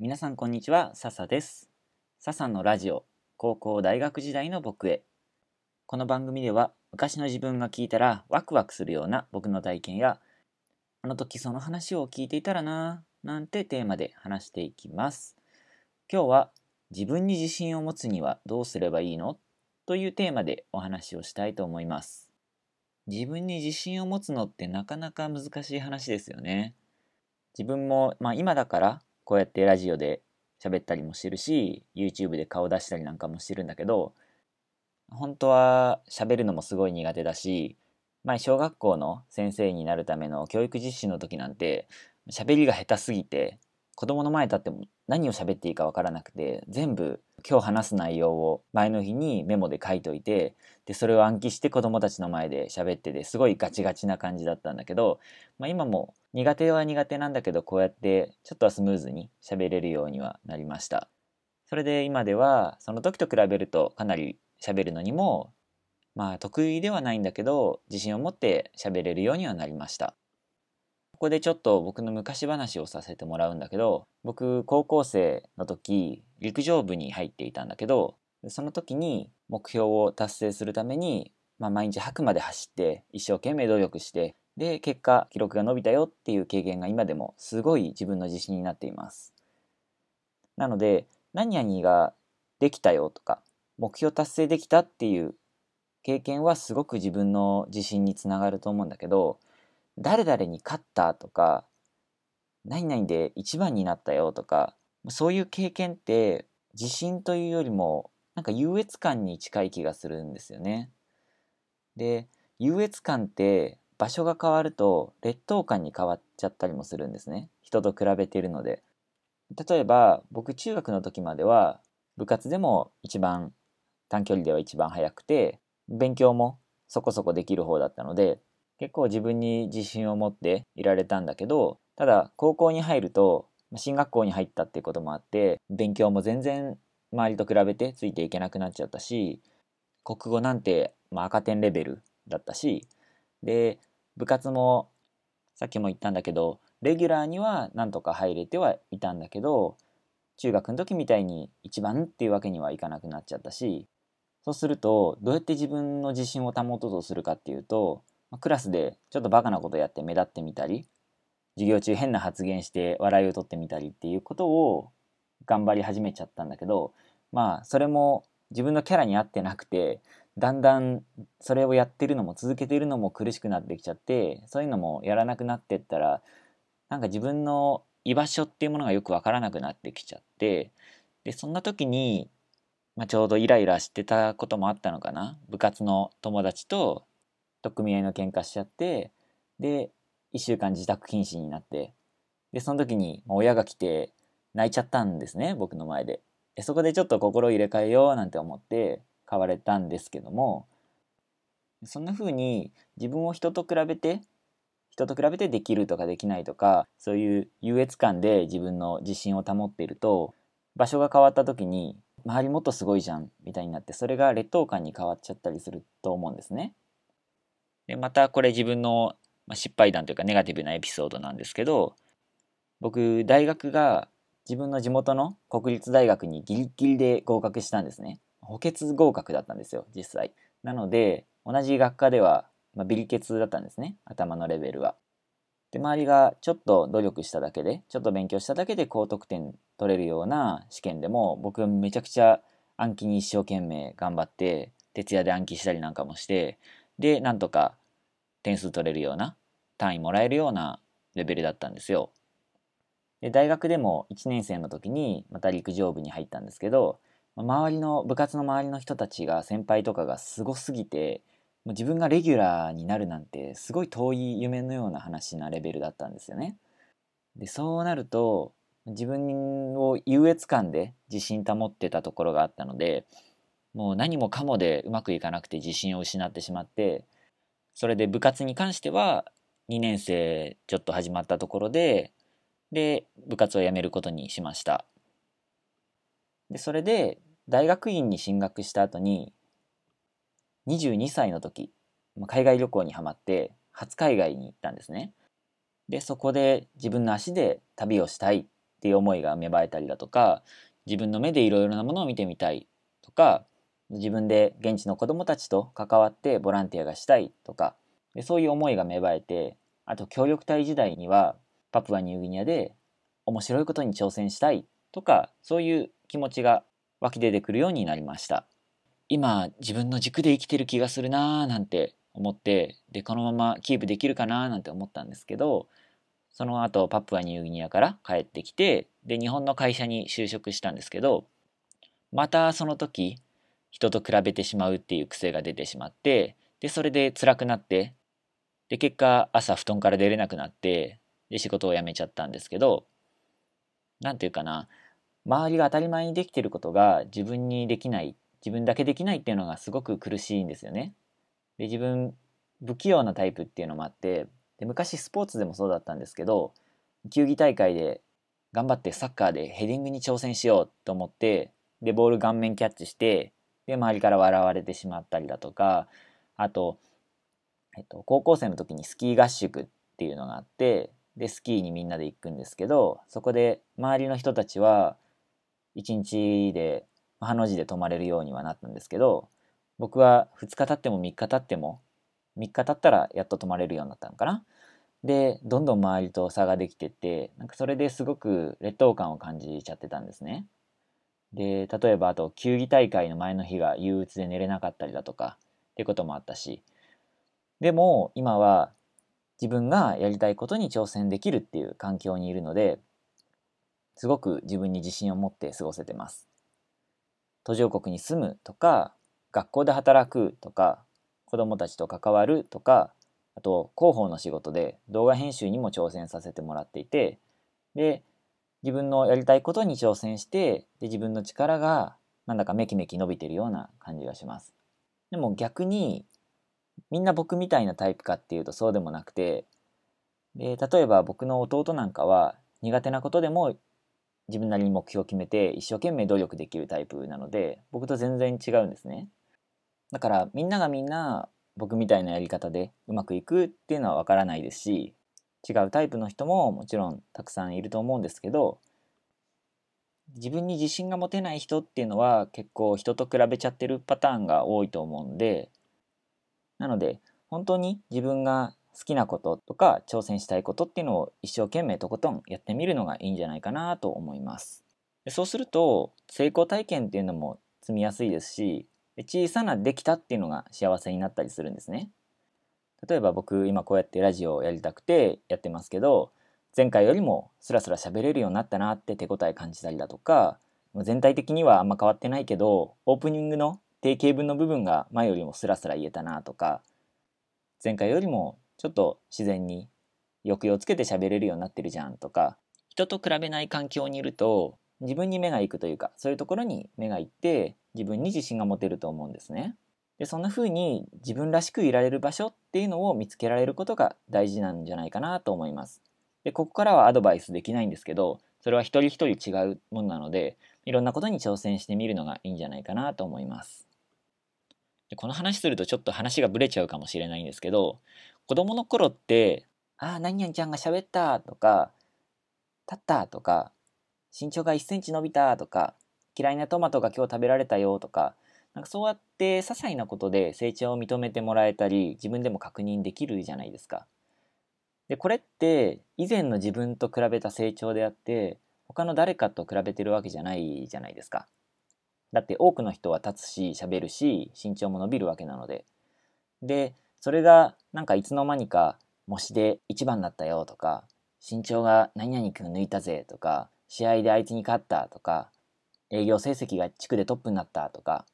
皆さんこんにちは、笹です。笹のラジオ、高校大学時代の僕へ。この番組では昔の自分が聞いたらワクワクするような僕の体験や、あの時その話を聞いていたらなぁ、なんてテーマで話していきます。今日は自分に自信を持つにはどうすればいいの？というテーマでお話をしたいと思います。自分に自信を持つのってなかなか難しい話ですよね。自分も、まあ今だからこうやってラジオで喋ったりもしてるし YouTube で顔出したりなんかもしてるんだけど本当は喋るのもすごい苦手だし前小学校の先生になるための教育実習の時なんて喋りが下手すぎて子供の前立っても何を喋っていいかわからなくて全部今日話す内容を前の日にメモで書いといてでそれを暗記して子供たちの前で喋ってですごいガチガチな感じだったんだけど、まあ、今も苦手は苦手なんだけどこうやってちょっとはスムーズに喋れるようにはなりました。それで今ではその時と比べるとかなり喋るのにもまあ得意ではないんだけど自信を持って喋れるようにはなりました。ここでちょっと僕の昔話をさせてもらうんだけど僕高校生の時陸上部に入っていたんだけどその時に目標を達成するために、まあ、毎日白まで走って一生懸命努力してで結果記録が伸びたよっていう経験が今でもすごい自分の自信になっています。なので何々ができたよとか目標達成できたっていう経験はすごく自分の自信につながると思うんだけど誰々に勝ったとか何々で一番になったよとかそういう経験って自信というよりもなんか優越感に近い気がするんですよね。で優越感って場所が変わると劣等感に変わっちゃったりもするんですね人と比べているので例えば僕中学の時までは部活でも一番短距離では一番速くて勉強もそこそこできる方だったので結構自分に自信を持っていられたんだけどただ高校に入ると進学校に入ったっていうこともあって勉強も全然周りと比べてついていけなくなっちゃったし国語なんて、まあ、赤点レベルだったしで部活もさっきも言ったんだけどレギュラーにはなんとか入れてはいたんだけど中学の時みたいに一番っていうわけにはいかなくなっちゃったしそうするとどうやって自分の自信を保とうとするかっていうとクラスでちょっとバカなことやって目立ってみたり授業中変な発言して笑いを取ってみたりっていうことを頑張り始めちゃったんだけどまあそれも自分のキャラに合ってなくてだんだんそれをやってるのも続けてるのも苦しくなってきちゃってそういうのもやらなくなってったらなんか自分の居場所っていうものがよくわからなくなってきちゃってでそんな時に、まあ、ちょうどイライラしてたこともあったのかな。部活の友達と取っ組合の喧嘩しちゃってで1週間自宅謹慎になってでその時に親が来て泣いちゃったんですね僕の前ででそこでちょっと心を入れ替えようなんて思って買われたんですけどもそんな風に自分を人と比べて人と比べてできるとかできないとかそういう優越感で自分の自信を保っていると場所が変わった時に周りもっとすごいじゃんみたいになってそれが劣等感に変わっちゃったりすると思うんですね。でまたこれ自分の失敗談というかネガティブなエピソードなんですけど僕大学が自分の地元の国立大学にギリギリで合格したんですね。補欠合格だったんですよ実際。なので同じ学科では、まあ、ビリ欠だったんですね頭のレベルは。で周りがちょっと努力しただけでちょっと勉強しただけで高得点取れるような試験でも僕めちゃくちゃ暗記に一生懸命頑張って徹夜で暗記したりなんかもしてでなんとか点数取れるような単位もらえるようなレベルだったんですよ。で大学でも1年生の時にまた陸上部に入ったんですけど周りの部活の周りの人たちが先輩とかがすごすぎてもう自分がレギュラーになるなんてすごい遠い夢のような話なレベルだったんですよね。でそうなると自分を優越感で自信保ってたところがあったのでもう何もかもでうまくいかなくて自信を失ってしまってそれで部活に関しては2年生ちょっと始まったところでで部活を辞めることにしました。でそれで大学院に進学した後に22歳の時海外旅行にはまって初海外に行ったんですね。でそこで自分の足で旅をしたいっっていう思いが芽生えたりだとか自分の目でいろいろなものを見てみたいとか自分で現地の子どもたちと関わってボランティアがしたいとかそういう思いが芽生えてあと協力隊時代にはパプアニューギニアで面白いことに挑戦したいとかそういう気持ちが湧き出てくるようになりました。今自分の軸で生きてる気がするなーなんて思ってでこのままキープできるかななんて思ったんですけどその後パプアニューギニアから帰ってきてで日本の会社に就職したんですけどまたその時人と比べてしまうっていう癖が出てしまってでそれで辛くなってで結果朝布団から出れなくなってで仕事を辞めちゃったんですけど何て言うかな周りが当たり前にできてることが自分にできない自分だけできないっていうのがすごく苦しいんですよね。で自分不器用なタイプっていうのもあってで昔スポーツでもそうだったんですけど球技大会で頑張ってサッカーでヘディングに挑戦しようと思ってでボール顔面キャッチしてで周りから笑われてしまったりだとかあと、えっと、高校生の時にスキー合宿っていうのがあってでスキーにみんなで行くんですけどそこで周りの人たちは1日でハの字で泊まれるようにはなったんですけど僕は2日経っても3日経っても3日経ったらやっと泊まれるようになったのかな？でどんどん周りと差ができてってなんかそれですごく劣等感を感じちゃってたんですね。で例えばあと球技大会の前の日が憂鬱で寝れなかったりだとかってこともあったしでも今は自分がやりたいことに挑戦できるっていう環境にいるのですごく自分に自信を持って過ごせてます。途上国に住むとか学校で働くとか子どもたちと関わるとかあと広報の仕事で動画編集にも挑戦させてもらっていてで自分のやりたいことに挑戦してで自分の力がなんだかめきめき伸びてるような感じがします。でも逆にみんな僕みたいなタイプかっていうとそうでもなくてで例えば僕の弟なんかは苦手なことでも自分なりに目標を決めて一生懸命努力できるタイプなので僕と全然違うんですね。だからみんながみんな僕みたいなやり方でうまくいくっていうのはわからないですし違うタイプの人ももちろんたくさんいると思うんですけど自分に自信が持てない人っていうのは結構人と比べちゃってるパターンが多いと思うんでなので本当に自分が好きなこととか挑戦したいことっていうのを一生懸命とことんやってみるのがいいんじゃないかなと思います。そうすると成功体験っていうのも積みやすいですし小さなできたっていうのが幸せになったりするんですね。例えば僕今こうやってラジオをやりたくてやってますけど前回よりもスラスラ喋れるようになったなって手応え感じたりだとか全体的にはあんま変わってないけどオープニングの定型文の部分が前よりもスラスラ言えたなとか前回よりもちょっと自然に抑揚つけて喋れるようになってるじゃんとか人と比べない環境にいると自分に目が行くというかそういうところに目が行って自分に自信が持てると思うんですね。でそんな風に自分らしくいられる場所っていうのを見つけられることが大事なんじゃないかなと思います。でここからはアドバイスできないんですけどそれは一人一人違うものなのでいろんなことに挑戦してみるのがいいんじゃないかなと思います。でこの話するとちょっと話がブレちゃうかもしれないんですけど子供の頃って「ああ何々ちゃんが喋った」とか「立った」とか「身長が1センチ伸びた」とか「嫌いなトマトが今日食べられたよ」とかなんかそうやって些細なことで成長を認めてもらえたり自分でも確認できるじゃないですか。でこれって以前の自分と比べた成長であって他の誰かと比べてるわけじゃないじゃないですか。だって多くの人は立つし喋るし身長も伸びるわけなので。でそれがなんかいつの間にか模試で1番だったよとか身長が何々君抜いたぜとか試合であいつに勝ったとか営業成績が地区でトップになったとか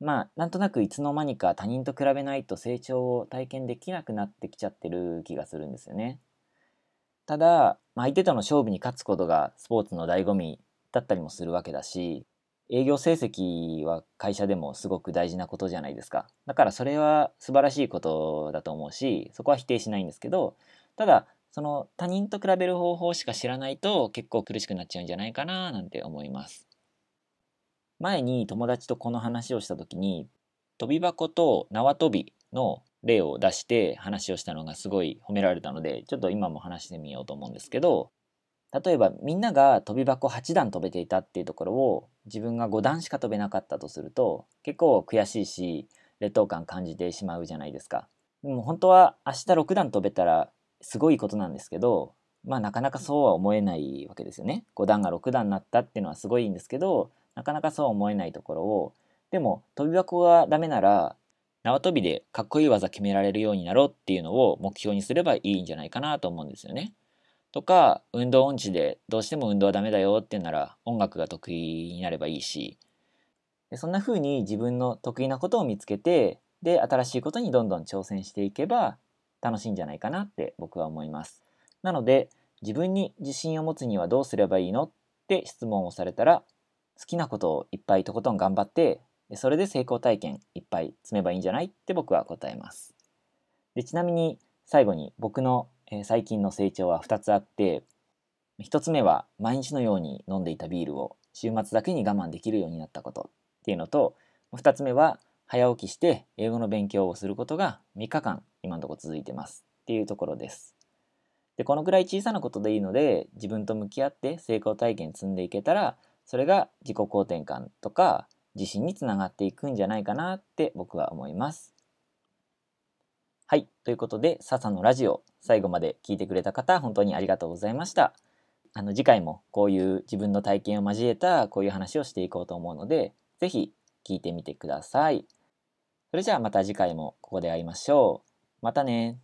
まあなんとなくいつの間にか他人と比べないと成長を体験できなくなってきちゃってる気がするんですよね。ただ、相手との勝負に勝つことがスポーツの醍醐味だったりもするわけだし営業成績は会社でもすごく大事なことじゃないですか。だからそれは素晴らしいことだと思うし、そこは否定しないんですけど、ただ、その他人と比べる方法しか知らないと結構苦しくなっちゃうんじゃないかななんて思います。前に友達とこの話をした時に、飛び箱と縄跳びの例を出して話をしたのがすごい褒められたので、ちょっと今も話してみようと思うんですけど、例えばみんなが飛び箱8段飛べていたっていうところを自分が5段しか飛べなかったとすると結構悔しいし劣等感感じてしまうじゃないですか。でも本当は明日6段飛べたらすごいことなんですけどまあなかなかそうは思えないわけですよね。5段が6段になったっていうのはすごいんですけどなかなかそうは思えないところをでも飛び箱がダメなら縄跳びでかっこいい技決められるようになろうっていうのを目標にすればいいんじゃないかなと思うんですよね。とか運動音痴でどうしても運動はダメだよっていうなら音楽が得意になればいいしでそんな風に自分の得意なことを見つけてで新しいことにどんどん挑戦していけば楽しいんじゃないかなって僕は思います。なので自分に自信を持つにはどうすればいいのって質問をされたら好きなことをいっぱいとことん頑張ってそれで成功体験いっぱい積めばいいんじゃないって僕は答えます。でちなみに最後に僕の、えー、最近の成長は2つあって1つ目は毎日のように飲んでいたビールを週末だけに我慢できるようになったことっていうのと2つ目は早起きして英語の勉強をすることが3日間今のところ続いてますっていうところです。でこのくらい小さなことでいいので自分と向き合って成功体験積んでいけたらそれが自己肯定感とか自信につながっていくんじゃないかなって僕は思います。はい。ということで、笹のラジオ、最後まで聞いてくれた方、本当にありがとうございました。あの、次回もこういう自分の体験を交えたこういう話をしていこうと思うので、ぜひ聞いてみてください。それじゃあまた次回もここで会いましょう。またね。